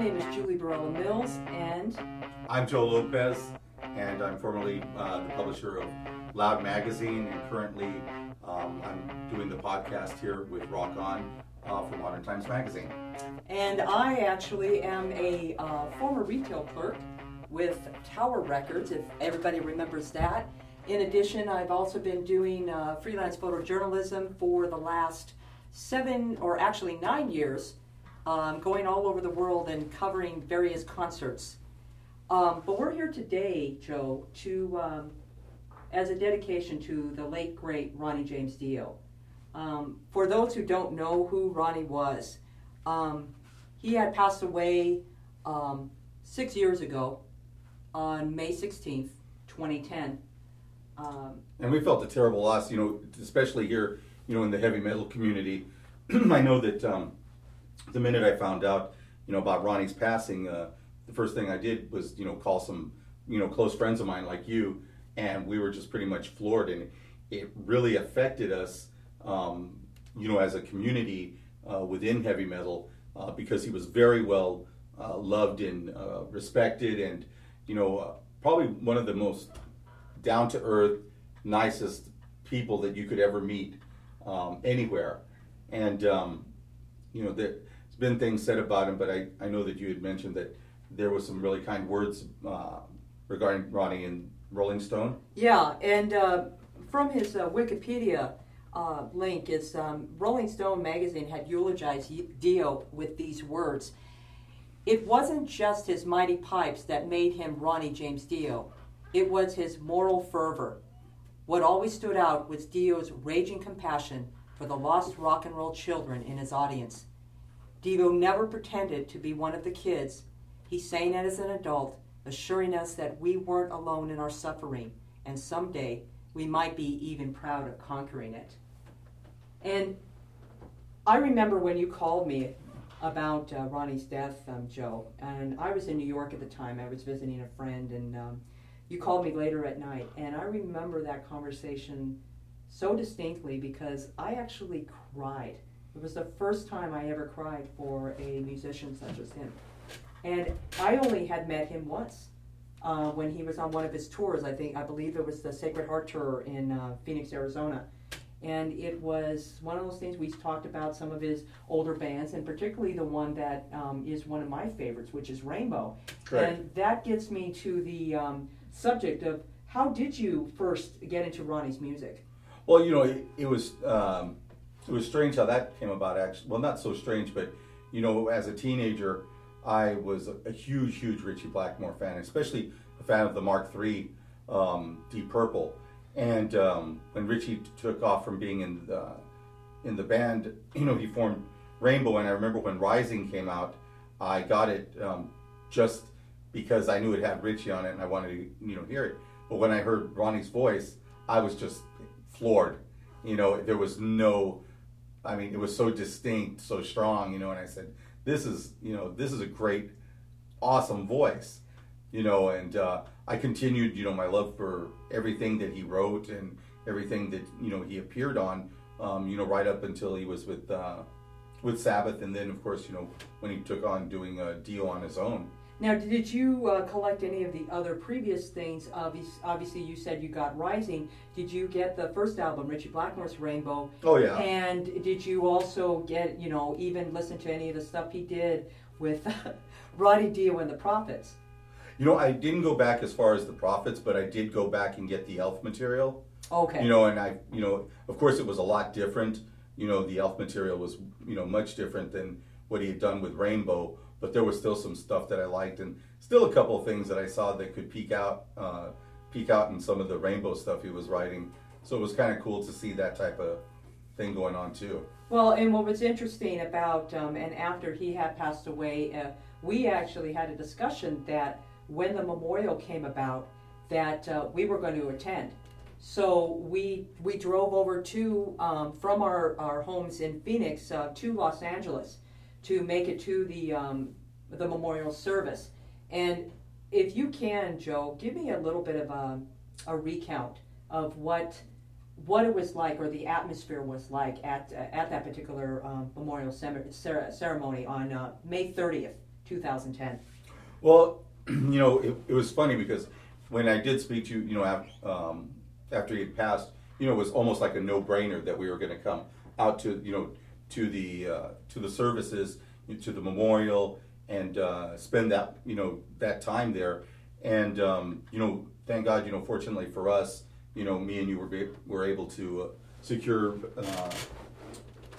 name is Julie Barella Mills, and I'm Joe Lopez, and I'm formerly uh, the publisher of Loud Magazine, and currently um, I'm doing the podcast here with Rock On uh, for Modern Times Magazine. And I actually am a uh, former retail clerk with Tower Records, if everybody remembers that. In addition, I've also been doing uh, freelance photojournalism for the last seven or actually nine years, um, going all over the world and covering various concerts. Um, but we're here today, Joe, to um, as a dedication to the late great Ronnie James Dio. Um, for those who don't know who Ronnie was, um, he had passed away um, six years ago on May 16th, 2010. Um, and we felt a terrible loss, you know, especially here, you know, in the heavy metal community. I know that the minute I found out, you know, about Ronnie's passing, uh, the first thing I did was, you know, call some, you know, close friends of mine like you, and we were just pretty much floored, and it really affected us, um, you know, as a community uh, within heavy metal, uh, because he was very well uh, loved and uh, respected, and you know, uh, probably one of the most down to earth, nicest people that you could ever meet um, anywhere. And, um, you know, there's been things said about him, but I, I know that you had mentioned that there was some really kind words uh, regarding Ronnie in Rolling Stone. Yeah, and uh, from his uh, Wikipedia uh, link is um, Rolling Stone magazine had eulogized Dio with these words. It wasn't just his mighty pipes that made him Ronnie James Dio. It was his moral fervor. What always stood out was Dio's raging compassion for the lost rock and roll children in his audience. Dio never pretended to be one of the kids. He sang it as an adult, assuring us that we weren't alone in our suffering, and someday we might be even proud of conquering it. And I remember when you called me about uh, Ronnie's death, um, Joe, and I was in New York at the time. I was visiting a friend, and um, you called me later at night, and I remember that conversation so distinctly because I actually cried. It was the first time I ever cried for a musician such as him. And I only had met him once uh, when he was on one of his tours. I think I believe it was the Sacred Heart tour in uh, Phoenix, Arizona. And it was one of those things we talked about some of his older bands, and particularly the one that um, is one of my favorites, which is Rainbow. Correct. And that gets me to the um, subject of how did you first get into Ronnie's music? Well, you know, it, it was um, it was strange how that came about. Actually, well, not so strange, but you know, as a teenager, I was a, huge, huge Ritchie Blackmore fan, especially a fan of the Mark III um, Deep Purple. And um, when Ritchie took off from being in the in the band, you know, he formed Rainbow. And I remember when Rising came out, I got it um, just because I knew it had Ritchie on it and I wanted to, you know, hear it. But when I heard Ronnie's voice, I was just floored. You know, there was no, I mean, it was so distinct, so strong, you know, and I said, this is, you know, this is a great, awesome voice, you know, and uh, I continued, you know, my love for everything that he wrote and everything that, you know, he appeared on, um, you know, right up until he was with, uh, with Sabbath. And then, of course, you know, when he took on doing a deal on his own. Now, did you uh, collect any of the other previous things? Obviously, you said you got Rising. Did you get the first album, Ritchie Blackmore's Rainbow? Oh yeah. And did you also get, you know, even listen to any of the stuff he did with Ronnie Dio and the Prophets? You know, I didn't go back as far as the Prophets, but I did go back and get the Elf material. Okay. You know, and I, you know, of course, it was a lot different. You know, the Elf material was, you know, much different than what he had done with Rainbow but there was still some stuff that I liked, and still a couple of things that I saw that could peek out, uh, peek out in some of the rainbow stuff he was writing. So it was kind of cool to see that type of thing going on too. Well, and what was interesting about, um, and after he had passed away, uh, we actually had a discussion that when the memorial came about, that uh, we were going to attend. So we we drove over to um, from our, our homes in Phoenix uh, to Los Angeles to make it to the um, the memorial service. And if you can, Joe, give me a little bit of a, a recount of what what it was like or the atmosphere was like at uh, at that particular um, memorial ceremony on uh, May 30th, 2010. Well, you know, it, it, was funny because when I did speak to you, you know, after, um, after he had passed, you know, it was almost like a no-brainer that we were going to come out to, you know, to the uh, to the services, to the memorial, and uh, spend that, you know, that time there. And um, you know, thank God, you know, fortunately for us, you know, me and you were were able to uh, secure uh,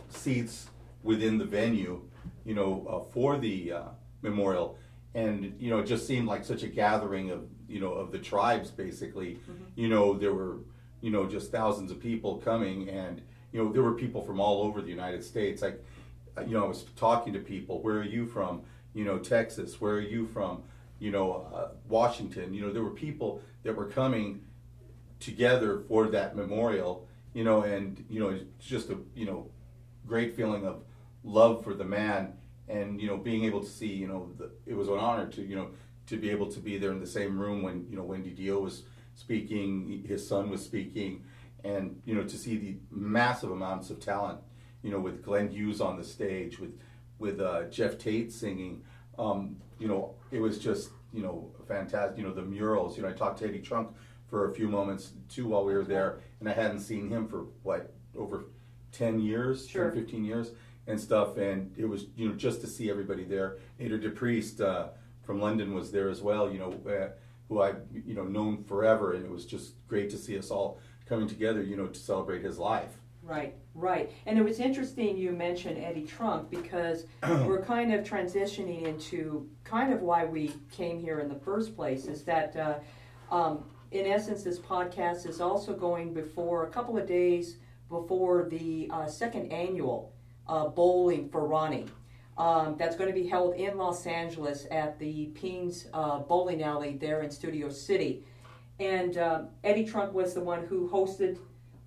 seats within the venue, you know, uh, for the uh, memorial, and you know, it just seemed like such a gathering of you know of the tribes. Basically, mm-hmm. you know, there were you know just thousands of people coming, and you know, there were people from all over the United States. Like, uh, you know, I was talking to people. Where are you from? You know, Texas. Where are you from? You know, uh, Washington. You know, there were people that were coming together for that memorial, you know, and you know, it's just a you know, great feeling of love for the man, and you know, being able to see, you know, the, it was an honor to you know to be able to be there in the same room when you know Wendy Dio was speaking, his son was speaking, and you know to see the massive amounts of talent, you know, with Glenn Hughes on the stage, with with uh, Geoff Tate singing, um, you know, it was just you know fantastic. You know, the murals. You know, I talked to Eddie Trunk for a few moments too while we were there, and I hadn't seen him for what over ten years, sure. 10, 15 years, and stuff. And it was you know just to see everybody there. Nader DePriest uh, from London was there as well. You know, uh, who I've you know known forever, and it was just great to see us all coming together. You know, to celebrate his life. Right, right. And it was interesting you mentioned Eddie Trunk because we're kind of transitioning into kind of why we came here in the first place is that uh, um, in essence, this podcast is also going before a couple of days before the uh, second annual uh, bowling for Ronnie. Um, that's going to be held in Los Angeles at the Pinz uh, Bowling Alley there in Studio City. And uh, Eddie Trunk was the one who hosted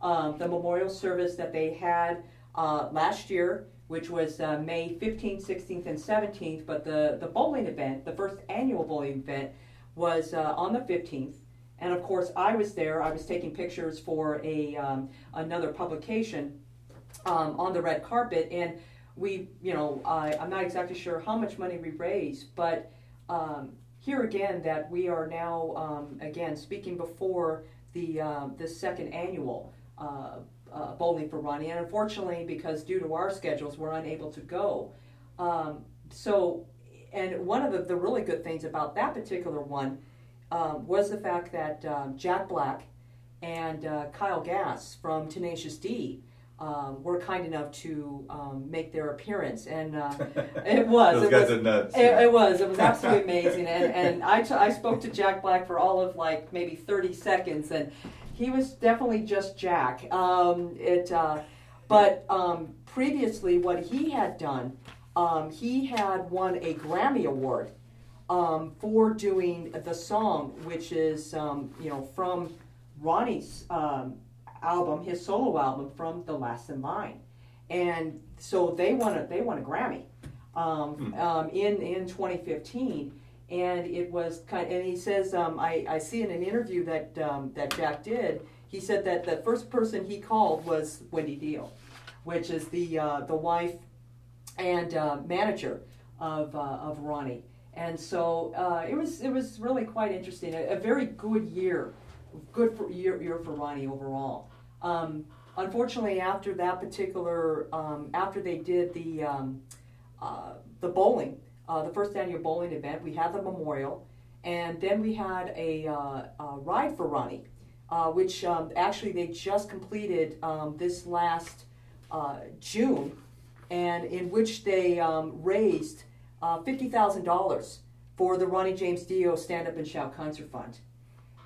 um, the memorial service that they had uh, last year, which was uh, May 15th, 16th, and 17th. But the, the bowling event, the first annual bowling event, was on the 15th. And of course, I was there. I was taking pictures for a um, another publication um, on the red carpet, and we, you know, I, I'm not exactly sure how much money we raised, but um, here again, that we are now um, again speaking before the uh, the second annual. Uh, uh, bowling for Ronnie, and unfortunately, because due to our schedules, we're unable to go. Um, so, and one of the, the really good things about that particular one um, was the fact that um, Jack Black and uh, Kyle Gass from Tenacious D um, were kind enough to um, make their appearance, and uh, it was. Those it guys was, are nuts. It, it, was. It was absolutely amazing, and and I, t- I spoke to Jack Black for all of like maybe thirty seconds, and he was definitely just Jack. Um, it, uh, but um, previously, what he had done, he had won a Grammy Award um, for doing the song, which is um, you know from Ronnie's um, album, his solo album from The Last in Line, and so they won a they won a Grammy um, hmm. Um, in in 2015, and it was kind. Of, and he says um, I, I see in an interview that that Jack did. He said that the first person he called was Wendy Dio, which is the uh, the wife and uh, manager of uh, of Ronnie and so uh, it was it was really quite interesting. A, a very good year, good for, year year for Ronnie overall. Um, unfortunately, after that particular um, after they did the um, uh, the bowling, uh, the first annual bowling event, we had the memorial, and then we had a, uh, a ride for Ronnie, uh, which um, actually they just completed um, this last uh, June, and in which they raised uh, $50,000 for the Ronnie James Dio Stand Up and Shout Cancer Fund.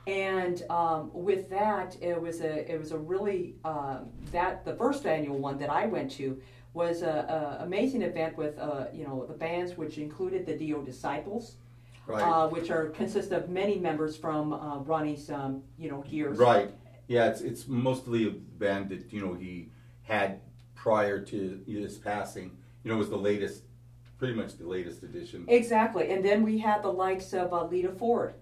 And um, with that, it was a it was a really uh, that the first annual one that I went to was a, a amazing event with uh, you know the bands which included the Dio Disciples, right. uh, which are consist of many members from uh, Ronnie's um, you know years. Right. Yeah, it's it's mostly a band that you know he had prior to his passing. You know, it was the latest pretty much the latest edition. Exactly, and then we had the likes of uh, Lita Ford,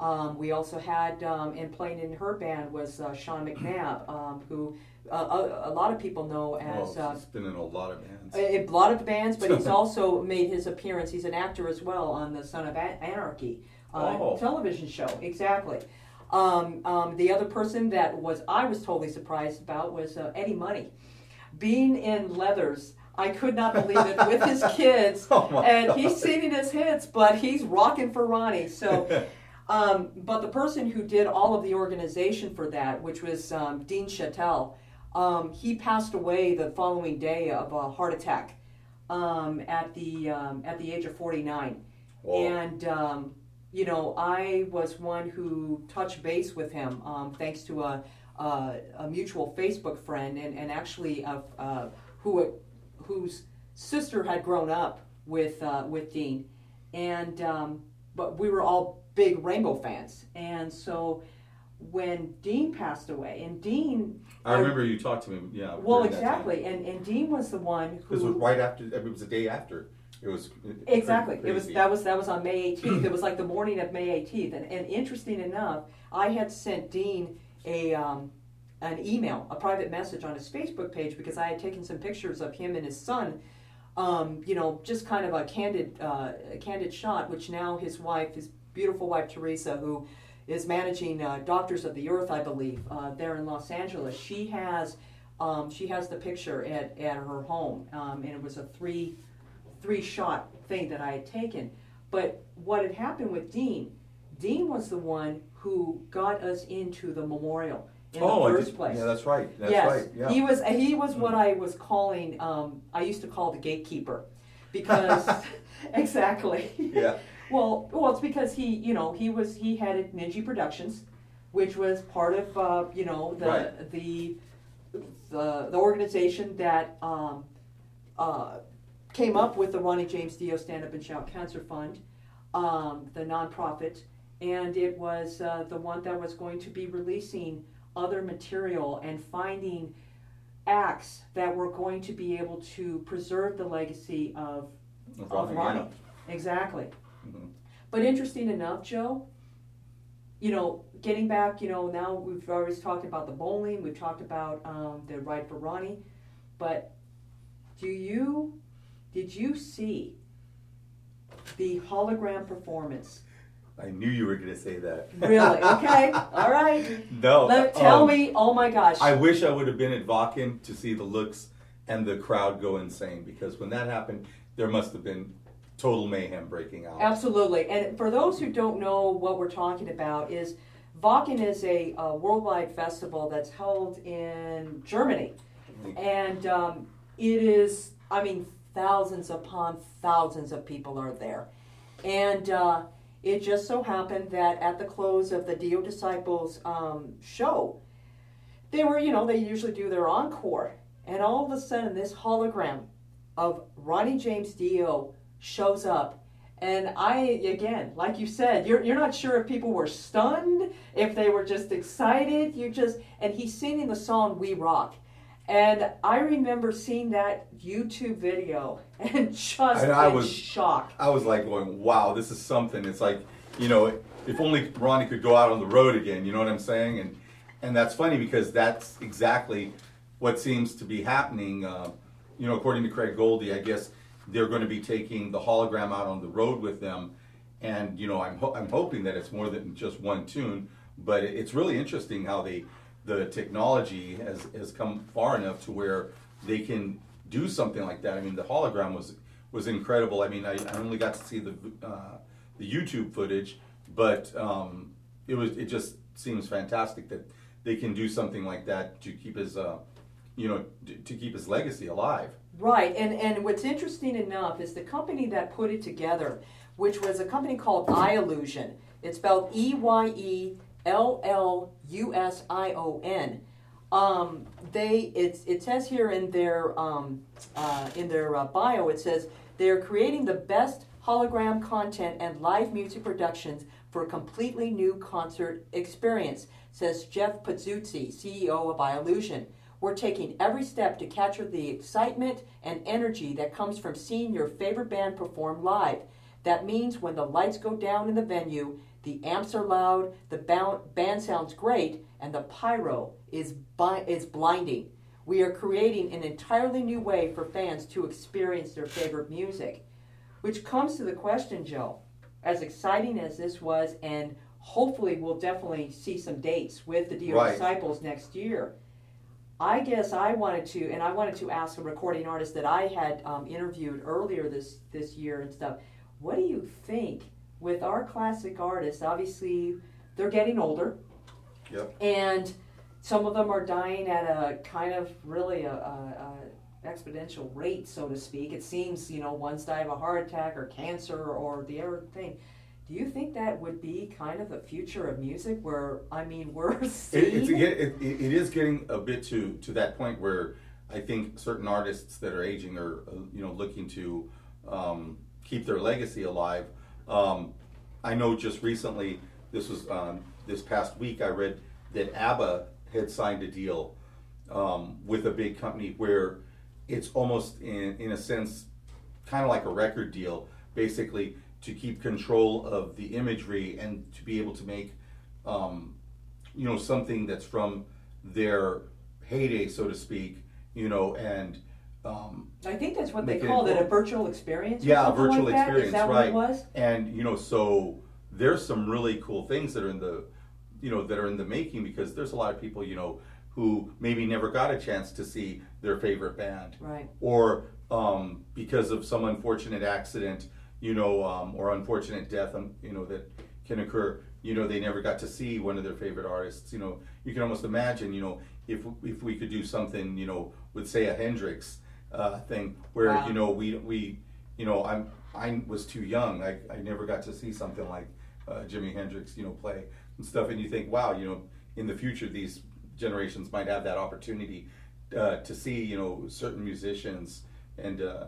Um, we also had, um, and playing in her band was uh, Sean McNabb, um, who uh, a, a, lot of people know as. Well, he's been in a lot of bands. A, a lot of bands, but he's also made his appearance. He's an actor as well on the Son of Anarchy uh, Oh. television show. Exactly. Um, um, the other person that was I was totally surprised about was uh, Eddie Money, being in leathers. I could not believe it with his kids, Oh and God. he's singing his hits, but he's rocking for Ronnie. So, um, but the person who did all of the organization for that, which was um, Dean Chattel, um, he passed away the following day of a heart attack um, at the um, at the age of 49. Whoa. And um, you know, I was one who touched base with him um, thanks to a, a, a mutual Facebook friend, and, and actually a, uh, who whose sister had grown up with uh, with Dean, and um, but we were all big Rainbow fans, and so when Dean passed away, and Dean, I remember you talked to me. Yeah. well, during that time. exactly, and and Dean was the one who This was right after. It was the day after. It was Exactly. crazy. It was that was that was on May 18th. it was like the morning of May 18th, and, and interesting enough, I had sent Dean a um, an email, a private message on his Facebook page because I had taken some pictures of him and his son. Um, you know, just kind of a candid uh, a candid shot, which now his wife, his beautiful wife Teresa, who is managing uh, Doctors of the Earth, I believe, uh, there in Los Angeles. She has um, she has the picture at, at her home, um, and it was a three three shot thing that I had taken. But what had happened with Dean, Dean was the one who got us into the memorial in oh, the first did- place. Yeah, that's right. That's yes, right. Yeah. he was he was what I was calling um, I used to call the gatekeeper because exactly. yeah. Well, well, it's because he, you know, he was he headed Ninja Productions, which was part of, uh, you know, the Right. the the the organization that um, uh, came up with the Ronnie James Dio Stand Up and Shout Cancer Fund, um, the nonprofit, and it was uh, the one that was going to be releasing other material and finding acts that were going to be able to preserve the legacy of Of of Ronnie, Ronnie. Exactly. Mhm. But interesting enough, Joe, you know, getting back, you know, now we've always talked about the bowling, we've talked about um, the ride for Ronnie, but do you, did you see the hologram performance? I knew you were going to say that. Really? Okay. All right. No. Let, tell um, me. Oh my gosh. I wish I would have been at Wacken to see the looks and the crowd go insane because when that happened, there must have been total mayhem breaking out. Absolutely. And for those who don't know what we're talking about, is Wacken is a, uh worldwide festival that's held in Germany, and um, it is. I mean, thousands upon thousands of people are there, and uh, it just so happened that at the close of the Dio Disciples um, show, they were, you know, they usually do their encore, and all of a sudden, this hologram of Ronnie James Dio shows up. And I, again, like you said, you're, you're not sure if people were stunned, if they were just excited. You just, and he's singing the song We Rock. And I remember seeing that YouTube video and just And I was- shocked. I was like going, wow, this is something. It's like, you know, if only Ronnie could go out on the road again, you know what I'm saying? And and that's funny because that's exactly what seems to be happening. Uh, you know, according to Craig Goldy, I guess they're going to be taking the hologram out on the road with them. And you know, I'm ho- I'm hoping that it's more than just one tune, but it's really interesting how they the technology has has come far enough to where they can do something like that. I mean, the hologram was was incredible. I mean, I, I only got to see the uh, the YouTube footage, but um, it was it just seems fantastic that they can do something like that to keep his uh, you know to, to keep his legacy alive. Right, and and what's interesting enough is the company that put it together, which was a company called Eyellusion. It's spelled E Y E L L U S I O N. Um, they it's it says here in their um, uh, in their uh, bio it says they are creating the best hologram content and live music productions for a completely new concert experience. Says Jeff Pezzuti, CEO of Eyellusion. We're taking every step to capture the excitement and energy that comes from seeing your favorite band perform live. That means when the lights go down in the venue, The amps are loud, the band sounds great, and the pyro is, bi- is blinding. We are creating an entirely new way for fans to experience their favorite music. Which comes to the question, Joe, as exciting as this was, and hopefully we'll definitely see some dates with the Dio Right. Disciples next year. I guess I wanted to, and I wanted to ask a recording artist that I had um, interviewed earlier this this year and stuff. What do you think with our classic artists? Obviously, they're getting older, Yep. and some of them are dying at a kind of really a, a, a exponential rate, so to speak. It seems you know one's die of a heart attack or cancer or the other thing. Do you think that would be kind of the future of music? Where I mean, we're It, seeing it's, it, it, it is getting a bit to, to that point where I think certain artists that are aging are uh, you know looking to um, keep their legacy alive. Um, I know just recently, this was um, this past week, I read that ABBA had signed a deal um, with a big company where it's almost in in a sense kind of like a record deal, basically to keep control of the imagery and to be able to make um, you know something that's from their heyday, so to speak. You know, and um, I think that's what they Make it called it, a virtual experience. yeah, a virtual like experience, Is that right? what it was? And you know, so there's some really cool things that are in the, you know, that are in the making because there's a lot of people, you know, who maybe never got a chance to see their favorite band, Right. or um, because of some unfortunate accident, you know, um, or unfortunate death, um, you know, that can occur. You know, they never got to see one of their favorite artists. You know, you can almost imagine, you know, if if we could do something, you know, with say a Hendrix uh, thing, where Wow. you know we we, you know, I'm I was too young. I I never got to see something like uh, Jimi Hendrix, you know, play and stuff. And you think, wow, you know, in the future these generations might have that opportunity uh, to see, you know, certain musicians and uh,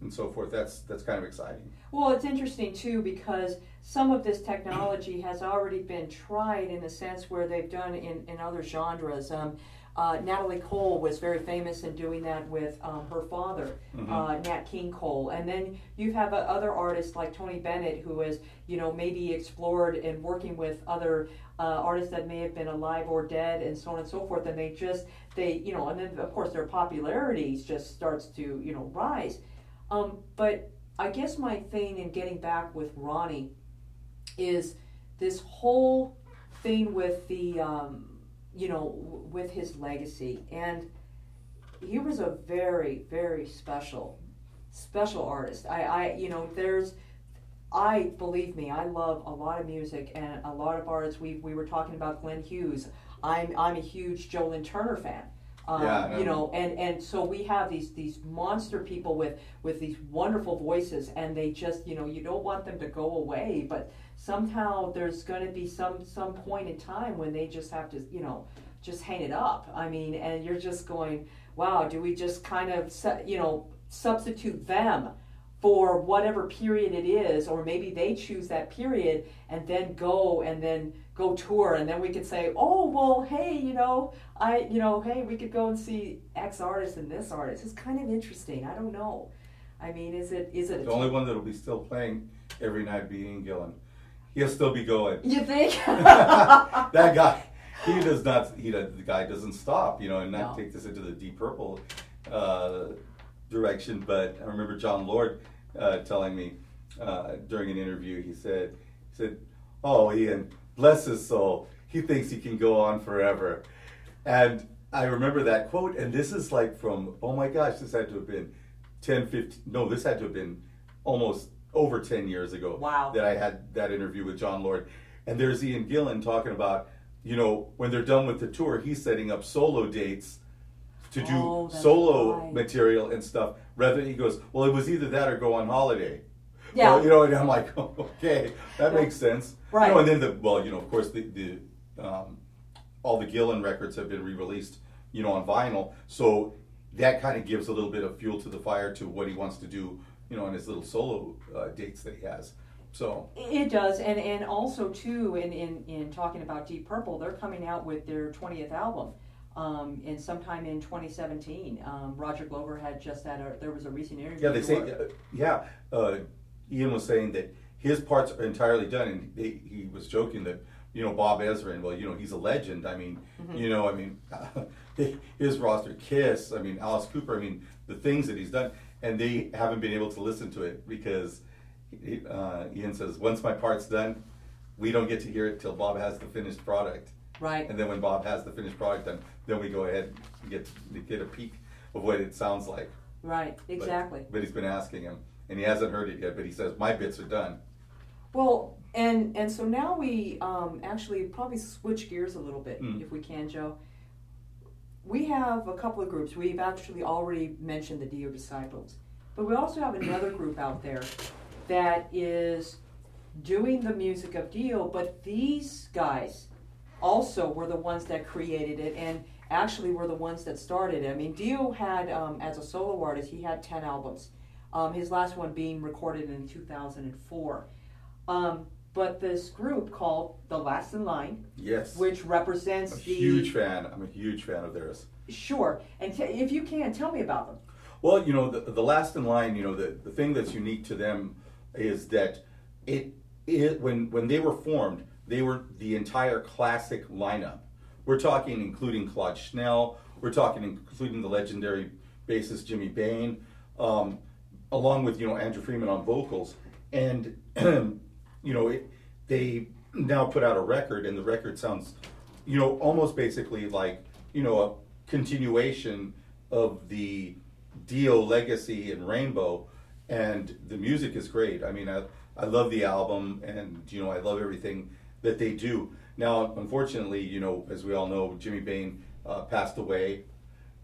and so forth. That's that's kind of exciting. Well, it's interesting too because some of this technology has already been tried in a sense where they've done in, in other genres. Um, uh, Natalie Cole was very famous in doing that with um, her father, Mhm. uh, Nat King Cole. And then you have uh, other artists like Tony Bennett who has, you know, maybe explored and working with other uh, artists that may have been alive or dead and so on and so forth. And they just, they, you know, and then of course their popularity just starts to, you know, rise. Um, but I guess my thing in getting back with Ronnie is this whole thing with the, um, you know, w- with his legacy. And he was a very, very special, special artist. I, I, you know, there's, I believe me, I love a lot of music and a lot of artists. We, we were talking about Glenn Hughes. I'm, I'm a huge Joe Lynn Turner fan. Um, Yeah, you know, and, and so we have these these monster people with with these wonderful voices, and they just you know you don't want them to go away, but somehow there's going to be some some point in time when they just have to you know just hang it up. I mean, and you're just going, wow, do we just kind of you know substitute them for whatever period it is, or maybe they choose that period and then go and then go tour, and then we could say, oh well, hey, you know, I you know, hey, we could go and see X artist and this artist. It's kind of interesting. I don't know. I mean, is it is it? The only one that'll be still playing every night be Ian Gillan. He'll still be going. you think? that guy, he does not. He the guy doesn't stop. You know, and not No. take this into the Deep Purple uh, direction. But I remember Jon Lord uh, telling me uh, during an interview. He said, "He said, oh Ian, bless his soul. He thinks he can go on forever." And I remember that quote. And this is like from oh my gosh, this had to have been 10, 15. No, this had to have been almost over 10 years ago Wow. that I had that interview with Jon Lord. And there's Ian Gillan talking about, you know, when they're done with the tour, he's setting up solo dates to do Oh, solo right. material and stuff. Rather, he goes, well, it was either that or go on holiday. Yeah. Well, you know, and I'm like, okay, that Yeah. makes sense. Right. You know, and then the, well, you know, of course, the, the um, all the Gillan records have been re-released, you know, on vinyl. So that kind of gives a little bit of fuel to the fire to what he wants to do, you know, on his little solo uh, dates that he has. So It does, and and also too, in, in in talking about Deep Purple, they're coming out with their twentieth album, um, in sometime in 2017. Um, Roger Glover had just had a there was a recent interview. yeah, they say, uh, yeah. Uh, Ian was saying that his parts are entirely done, and they, he was joking that you know Bob Ezrin, well, you know he's a legend. I mean, Mm-hmm. you know, I mean, his roster, Kiss, I mean Alice Cooper, I mean the things that he's done, and they haven't been able to listen to it because uh, Ian says once my part's done, we don't get to hear it till Bob has the finished product. Right. And then when Bob has the finished product done, then we go ahead and get get a peek of what it sounds like. Right. But- Exactly. But, he's been asking him, and he hasn't heard it yet. But he says my bits are done. Well, and and so now we um, actually probably switch gears a little bit, Mm. if we can, Joe. We have a couple of groups. We've actually already mentioned the Dio Disciples, but we also have another group out there that is doing the music of Dio. But these guys also were the ones that created it, and actually were the ones that started it. I mean, Dio had, um, as a solo artist, he had ten albums. Um, his last one being recorded in 2004. Um, but this group called The Last in Line, Yes. which represents I'm a the huge fan. I'm a huge fan of theirs. sure, and t- if you can tell me about them. Well, you know, the, the last in line, you know, the, the thing that's unique to them is that it, it when when they were formed, they were the entire classic lineup. We're talking including Claude Schnell. We're talking including the legendary bassist Jimmy Bain, um, along with you know Andrew Freeman on vocals, and you know it, they now put out a record, and the record sounds, you know, almost basically like you know a continuation of the Dio legacy and Rainbow, and the music is great. I mean, I I love the album, and you know I love everything that they do. Now, unfortunately, you know, as we all know, Jimmy Bain uh, passed away,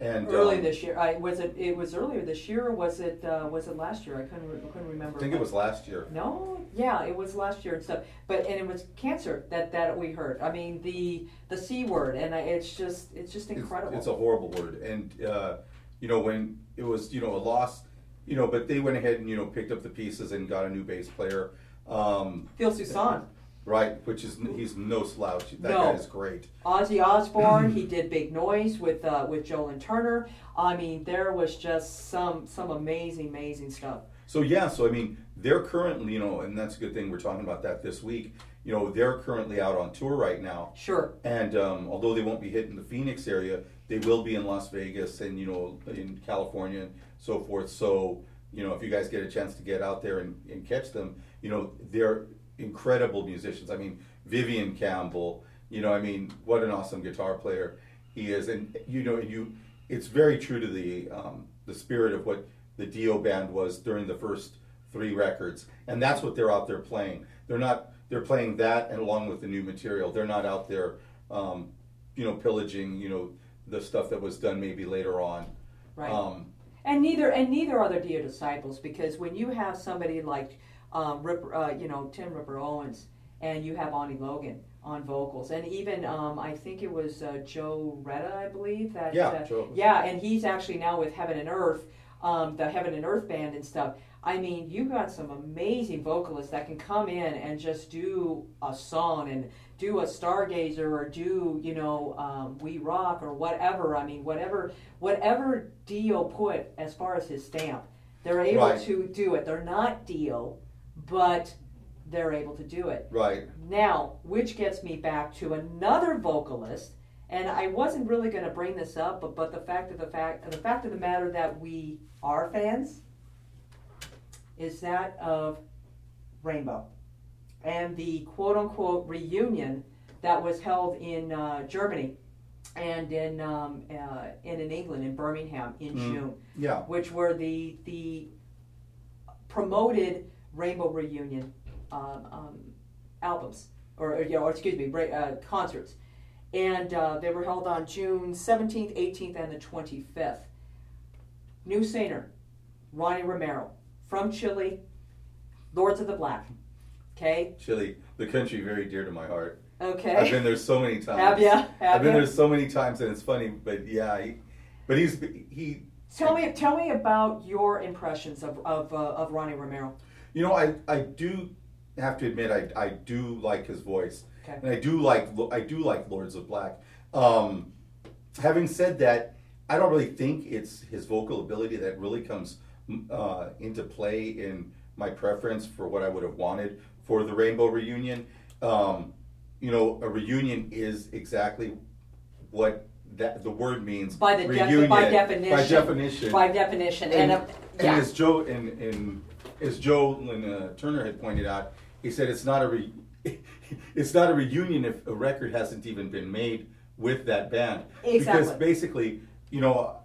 and Early um, this year, I was it. It was earlier this year, or was it? Uh, was it last year? I couldn't. Re- couldn't remember. I think it was last year. No, yeah, it was last year and stuff. But and it was cancer that that we heard. I mean the the c word, and I, it's just it's just It's- incredible. It's, a horrible word, and uh, you know when it was you know a loss, you know, but they went ahead and you know picked up the pieces and got a new bass player, um, Phil Soussan, right? Which is he's no slouch. That No. guy is great. Ozzy Osbourne. he did Big Noize with uh, with Joe Lynn Turner. I mean, there was just some some amazing amazing stuff. So yeah, so I mean, they're currently, you know, and that's a good thing we're talking about that this week. You know, they're currently out on tour right now, Sure. and um, although they won't be hitting the Phoenix area, they will be in Las Vegas and you know in California and so forth. So you know, if you guys get a chance to get out there and, and catch them, you know, they're incredible musicians. I mean, Vivian Campbell. You know, I mean, what an awesome guitar player he is, and you know, you. It's very true to the um, the spirit of what the Dio band was during the first three records, and that's what they're out there playing. They're not. They're playing that, and along with the new material, they're not out there, um, you know, pillaging, you know, the stuff that was done maybe later on. Right. Um, And neither and neither are the Dio disciples because when you have somebody like um, uh, you know Tim Ripper Owens and you have Oni Logan on vocals and even um, I think it was uh, Joe Retta I believe that Yeah, uh, Joe. yeah and he's actually now with Heaven and Earth um, the Heaven and Earth band and stuff. I mean, you've got some amazing vocalists that can come in and just do a song and do a stargazer or do you know um, we rock or whatever i mean whatever whatever dio put as far as his stamp they're able Right. to do it they're not dio but they're able to do it right. now which gets me back to another vocalist and i wasn't really going to bring this up but, but the fact of the fact the fact of the matter that we are fans is that of rainbow and the quote unquote reunion that was held in uh, Germany and in, um, uh, and in England in Birmingham in Mhm. June, Yeah. which were the the promoted Rainbow Reunion um, um, albums or, or, you know, or excuse me, ra- uh, concerts, and uh, they were held on June seventeenth, eighteenth, and the twenty fifth. New singer, Ronnie Romero from Chile, Lords of the Black. Okay, Chile, the country very dear to my heart. okay. I've been there so many times. Have ya? Have I've been ya? there so many times, and it's funny, but yeah, he, but he's he. Tell me, tell me about your impressions of of, uh, of Ronnie Romero. You know, I I do have to admit, I I do like his voice, Okay. and I do like I do like Lords of Black. Um, having said that, I don't really think it's his vocal ability that really comes uh, into play in my preference for what I would have wanted for the Rainbow reunion. Um, you know, a reunion is exactly what that the word means. By the def- reunion. by definition. By definition. By definition, and, and, uh, and as Joe and, and as Joe uh, Turner had pointed out, he said it's not a re- it's not a reunion if a record hasn't even been made with that band. Exactly. Because basically, you know,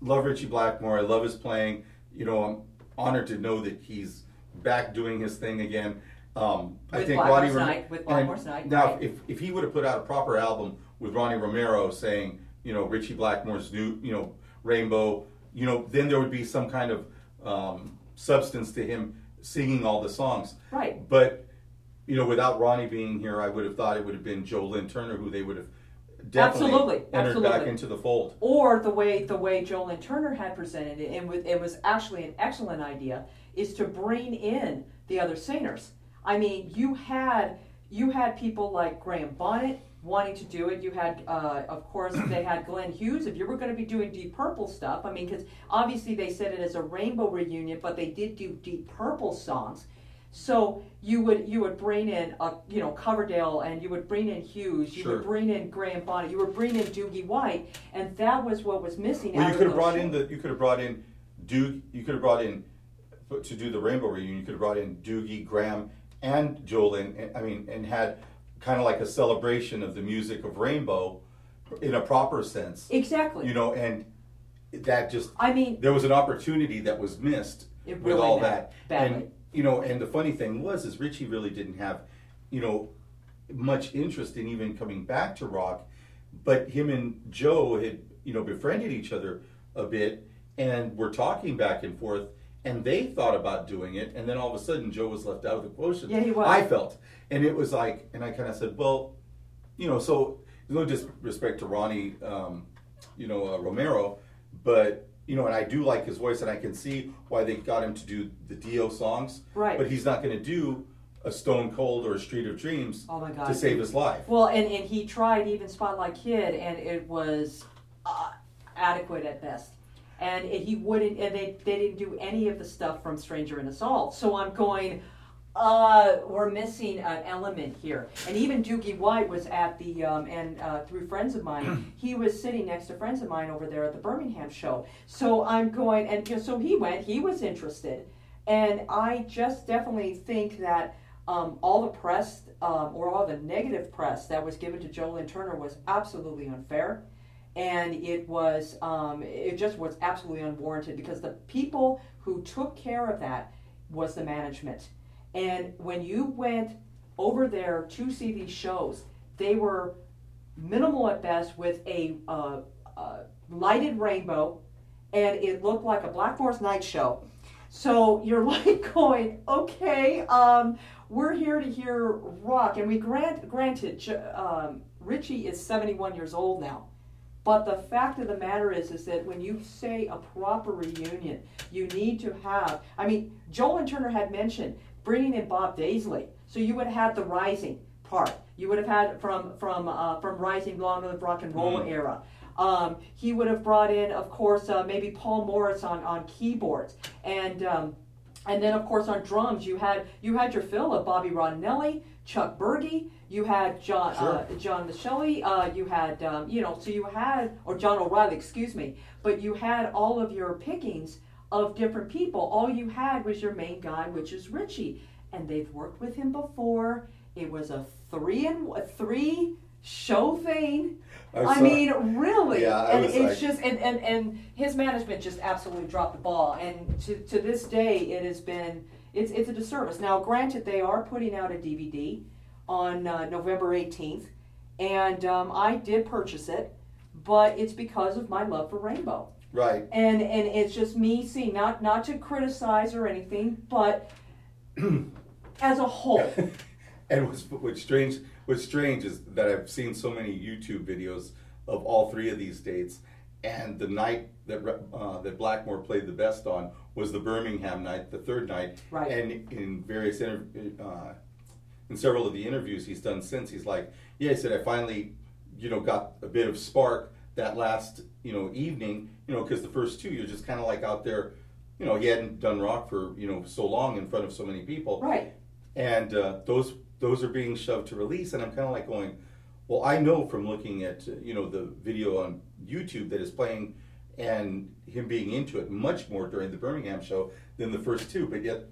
love Ritchie Blackmore. I love his playing. You know, I'm honored to know that he's back doing his thing again. Um, I think Ronnie Rom- Night- with and Blackmore's Night, Now, right. if if he would have put out a proper album with Ronnie Romero saying, you know, Ritchie Blackmore's new, you know, Rainbow, you know, then there would be some kind of um, substance to him singing all the songs. Right. But you know, without Ronnie being here, I would have thought it would have been Joe Lynn Turner who they would have definitely Absolutely, entered back into the fold. or the way the way Joe Lynn Turner had presented it, and with- it was actually an excellent idea, is to bring in the other singers. I mean, you had you had people like Graham Bonnet wanting to do it. You had, uh, of course, they had Glenn Hughes. If you were going to be doing Deep Purple stuff, I mean, because obviously they said it as a Rainbow reunion, but they did do Deep Purple songs. So you would you would bring in a you know Coverdale and you would bring in Hughes, you Sure. would bring in Graham Bonnet, you would bring in Doogie White, and that was what was missing. Well, you could have brought in the you could have brought in Duke. You could have brought in to do the Rainbow reunion. You could have brought in Doogie, Graham, and Joe Lynn. and- I mean, and had kind of like a celebration of the music of Rainbow in a proper sense. exactly. You know, and that just I mean, there was an opportunity that was missed It with all that. badly. And you know, and the funny thing was is Ritchie really didn't have, you know, much interest in even coming back to rock, but him and Joe had, you know, befriended each other a bit and were talking back and forth and they thought about doing it and then all of a sudden Joe was left out of the quotient. Yeah, he was. I felt. And it was like and I kind of said, well, you know, so no disrespect to Ronnie, um, you know, uh, Romero, but you know, and I do like his voice, and I can see why they got him to do the Dio songs. Right. But he's not going to do a Stone Cold or a Street of Dreams Oh my God. to save his life. well, and, and he tried even Spotlight Kid, and it was uh, adequate at best. And he wouldn't, and they, they didn't do any of the stuff from Stranger in Us All. So I'm going, uh, we're missing an element here. And even Doogie White was at the, um, and uh, through friends of mine, he was sitting next to friends of mine over there at the Birmingham show. So I'm going, and you know, so he went, he was interested. And I just definitely think that um, all the press um, or all the negative press that was given to Joe Lynn Turner was absolutely unfair. And it was, um, it just was absolutely unwarranted because the people who took care of that was the management. And when you went over there to see these shows, they were minimal at best with a uh, uh, lighted rainbow, and it looked like a black forest night show. So you're like going, okay, um, we're here to hear rock, and we grant granted, um, Ritchie is 71 years old now. But the fact of the matter is, is that when you say a proper reunion, you need to have. I mean, Joe Lynn Turner had mentioned bringing in Bob Daisley, so you would have had the Rising part. You would have had from from uh, from Rising Long the Rock and Roll Mhm. era. Um, he would have brought in, of course, uh, maybe Paul Morris on on keyboards, and um, and then of course on drums you had you had your fill of Bobby Rondinelli, Chuck Burgi, you had John uh, John Micelli, uh, you had um, you know so you had or John O'Reilly, excuse me, but you had all of your pickings of different people. All you had was your main guy, which is Ritchie, and they've worked with him before. It was a three and a three show thing. I I mean, really, Yeah, and it's like- just and, and and his management just absolutely dropped the ball. And to to this day, it has been it's it's a disservice. Now, granted, they are putting out a DVD on uh, November eighteenth, and um, I did purchase it, but it's because of my love for Rainbow. Right. And and it's just me seeing not not to criticize or anything, but as a whole. and what's, what's strange what's strange is that I've seen so many YouTube videos of all three of these dates, and the night that uh, that Blackmore played the best on was the Birmingham night, the third night. Right. And in various inter- uh, in several of the interviews he's done since, he's like, "Yeah," he said, "I finally, you know, got a bit of spark that last, you know, evening, you know, because the first two you're just kind of like out there." you know, he hadn't done rock for you know so long in front of so many people, Right. and uh, those those are being shoved to release, and I'm kind of like going, well, I know from looking at uh, you know the video on YouTube that is playing, and him being into it much more during the Birmingham show than the first two, but yet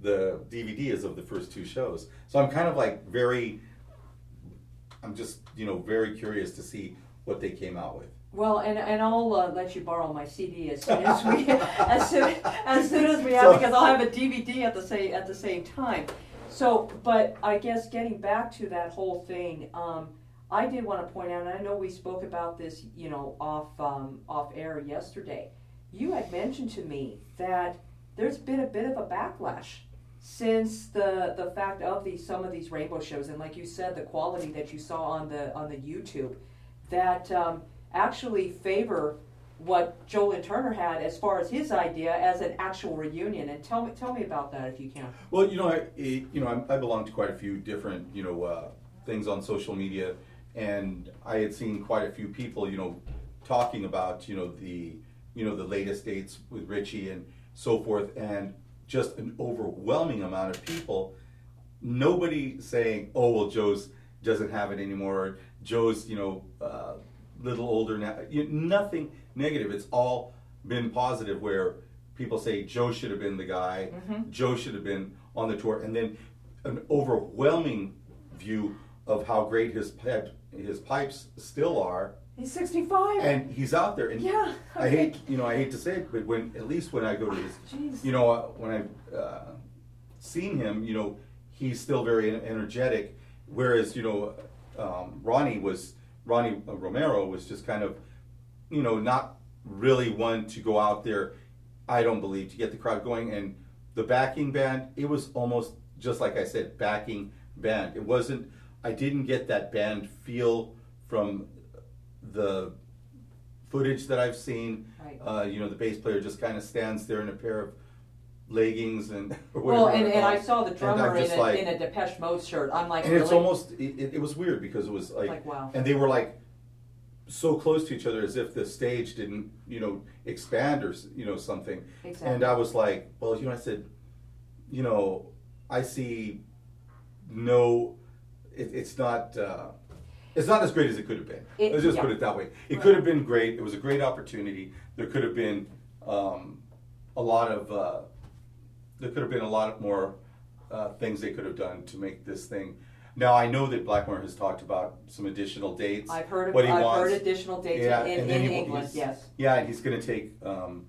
the DVD is of the first two shows, so I'm kind of like very, I'm just you know very curious to see what they came out with. Well, and, and I'll uh, let you borrow my CD as soon as we as soon as soon as we have So- because I'll have a DVD at the same at the same time. So, but I guess getting back to that whole thing, um, I did want to point out, and I know we spoke about this, you know, off um, off air yesterday. You had mentioned to me that there's been a bit of a backlash since the the fact of these some of these rainbow shows, and like you said, the quality that you saw on the on the YouTube, that um, actually favor what Joe Lynn Turner had as far as his idea as an actual reunion. And tell me tell me about that if you can. Well, you know, I it- you know I, I belong to quite a few different you know uh, things on social media, and I had seen quite a few people you know talking about you know the you know the latest dates with Ritchie and so forth, and just an overwhelming amount of people. Nobody saying, "Oh well, Joe's doesn't have it anymore." Joe's you know uh, little older now. You, nothing negative. It's all been positive. Where people say Joe should have been the guy. Joe should have been on the tour, and then an overwhelming view of how great his his pipes still are, He's 65. and he's out there. And Yeah, I hate you know I hate to say it, but when at least when I go to his, Jeez. you know uh, when I've uh, seen him, you know he's still very energetic, whereas you know um, Ronnie was Ronnie Romero was just kind of you know not really one to go out there. I don't believe to get the crowd going and the backing band. It was almost just like I said, backing band. It wasn't. I didn't get that band feel from the footage that I've seen. Right. Uh, you know, the bass player just kind of stands there in a pair of leggings and well, and, and I saw the drummer in a, like- in a Depeche Mode shirt. I'm like, and really? it's almost it, it, it was weird because it was like, Like, wow. and they were like so close to each other as if the stage didn't you know expand or you know something Exactly. and i was like well you know i said you know i see no it, it's not uh, it's not as great as it could have been It- let's just yeah. put it that way it Right. could have been great it was a great opportunity there could have been um, a lot of uh, there could have been a lot more uh, things they could have done to make this thing. Now I know that Blackmore has talked about some additional dates. I've heard, what he I've wants. heard additional dates Yeah, in, and then in he- England, yes. Yeah, and he's going to take. Um,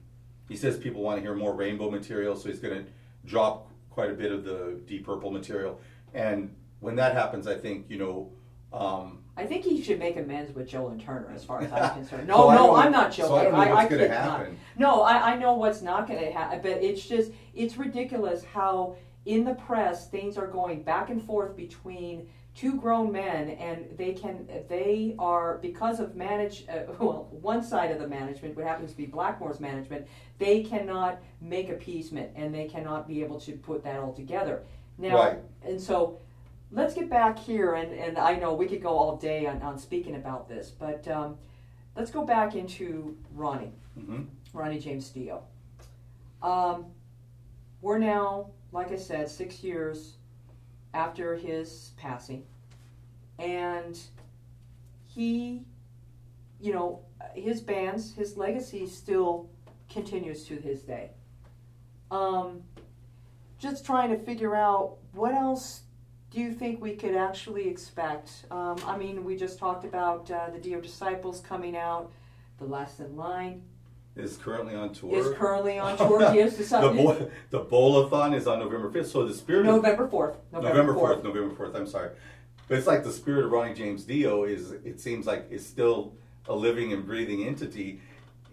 he says people want to hear more rainbow material, so he's going to drop quite a bit of the Deep Purple material. And when that happens, I think you know. Um, I think he should make amends with Joe Lynn Turner, as far as I'm concerned. No, I no, I'm not joking. so I don't know what's gonna not. No, I, I know what's not going to happen, but it's just it's ridiculous how in the press things are going back and forth between two grown men, and they can they are because of manage uh, well one side of the management, what happens to be Blackmore's management, they cannot make appeasement and they cannot be able to put that all together. Now, Right. and so let's get back here, and, and I know we could go all day on, on speaking about this, but um, let's go back into Ronnie, mhm. Ronnie James Dio. Um, we're now, like I said, six years after his passing, and he, you know, his bands, his legacy still continues to this day. Um, just trying to figure out what else do you think we could actually expect? Um, I mean, we just talked about uh, the Dio Disciples coming out. The Last in Line Is currently on tour. is currently on tour. Dio's the, bo- the Bowlathon is on November fifth. So the spirit of November 4th. November fourth, November fourth. I'm sorry, but it's like the spirit of Ronnie James Dio is. It seems like is still a living and breathing entity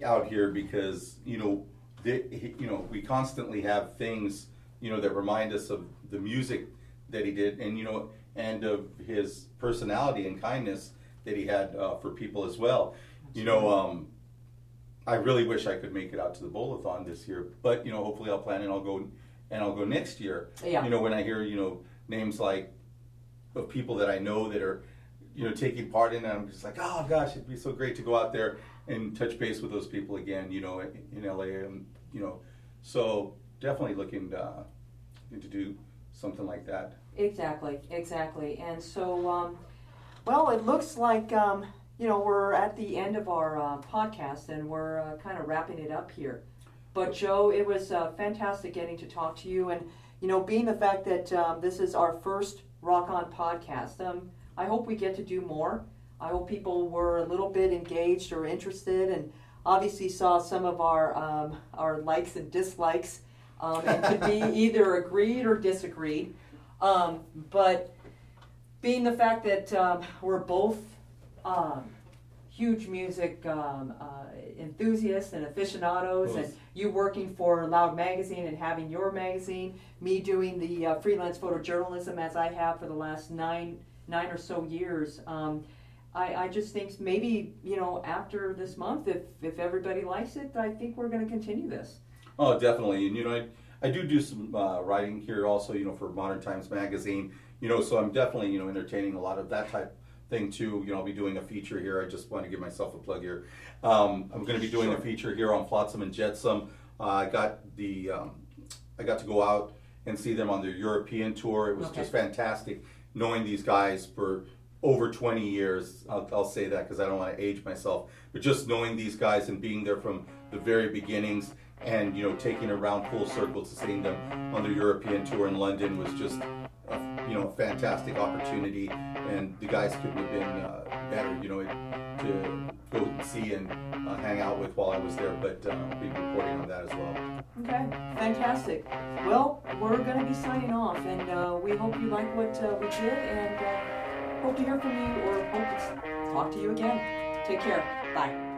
out here because you know, the, you know, we constantly have things you know that remind us of the music that he did, and you know, and of his personality and kindness that he had uh, for people as well. You know, um, I really wish I could make it out to the Bowlathon this year, but you know, hopefully I'll plan and I'll go and I'll go next year. Yeah. You know, when I hear you know names like of people that I know that are you know taking part in it, I'm just like, oh gosh, it'd be so great to go out there and touch base with those people again. You know, in, in LA and you know So definitely looking uh, to do something like that. Exactly, exactly. And so, um, well, it looks like um, you know we're at the end of our uh, podcast, and we're uh, kind of wrapping it up here. But Joe, it was uh, fantastic getting to talk to you, and you know, being the fact that um, this is our first Rock On podcast, um, I hope we get to do more. I hope people were a little bit engaged or interested, and obviously saw some of our um, our likes and dislikes, um, and could be either agreed or disagreed. Um, but being the fact that um, we're both um, huge music um, uh, enthusiasts and aficionados, and you working for Loud Magazine and having your magazine, me doing the uh, freelance photojournalism as I have for the last nine nine or so years. Um, I, I just think maybe you know after this month, if if everybody likes it, I think we're going to continue this. Oh, definitely, and you know I I do do some uh, writing here also, you know, for Modern Times Magazine, you know, so I'm definitely you know entertaining a lot of that type thing too. You know, I'll be doing a feature here. I just want to give myself a plug here. Um, I'm going to be doing sure. a feature here on Flotsam and Jetsam. Uh, I got the um, I got to go out and see them on their European tour. It was okay. just fantastic knowing these guys for over 20 years. I'll, I'll say that because I don't want to age myself, but just knowing these guys and being there from the very beginnings and you know taking around full circle to seeing them on their European tour in London was just a, you know a fantastic opportunity, and the guys couldn't have been uh, better. You know to go and see and uh, hang out with while I was there, but uh, be reporting on that as well. Okay, fantastic. Well, we're going to be signing off, and uh, we hope you like what uh, we did, and uh, hope to hear from you or hope to talk to you again. Take care. Bye.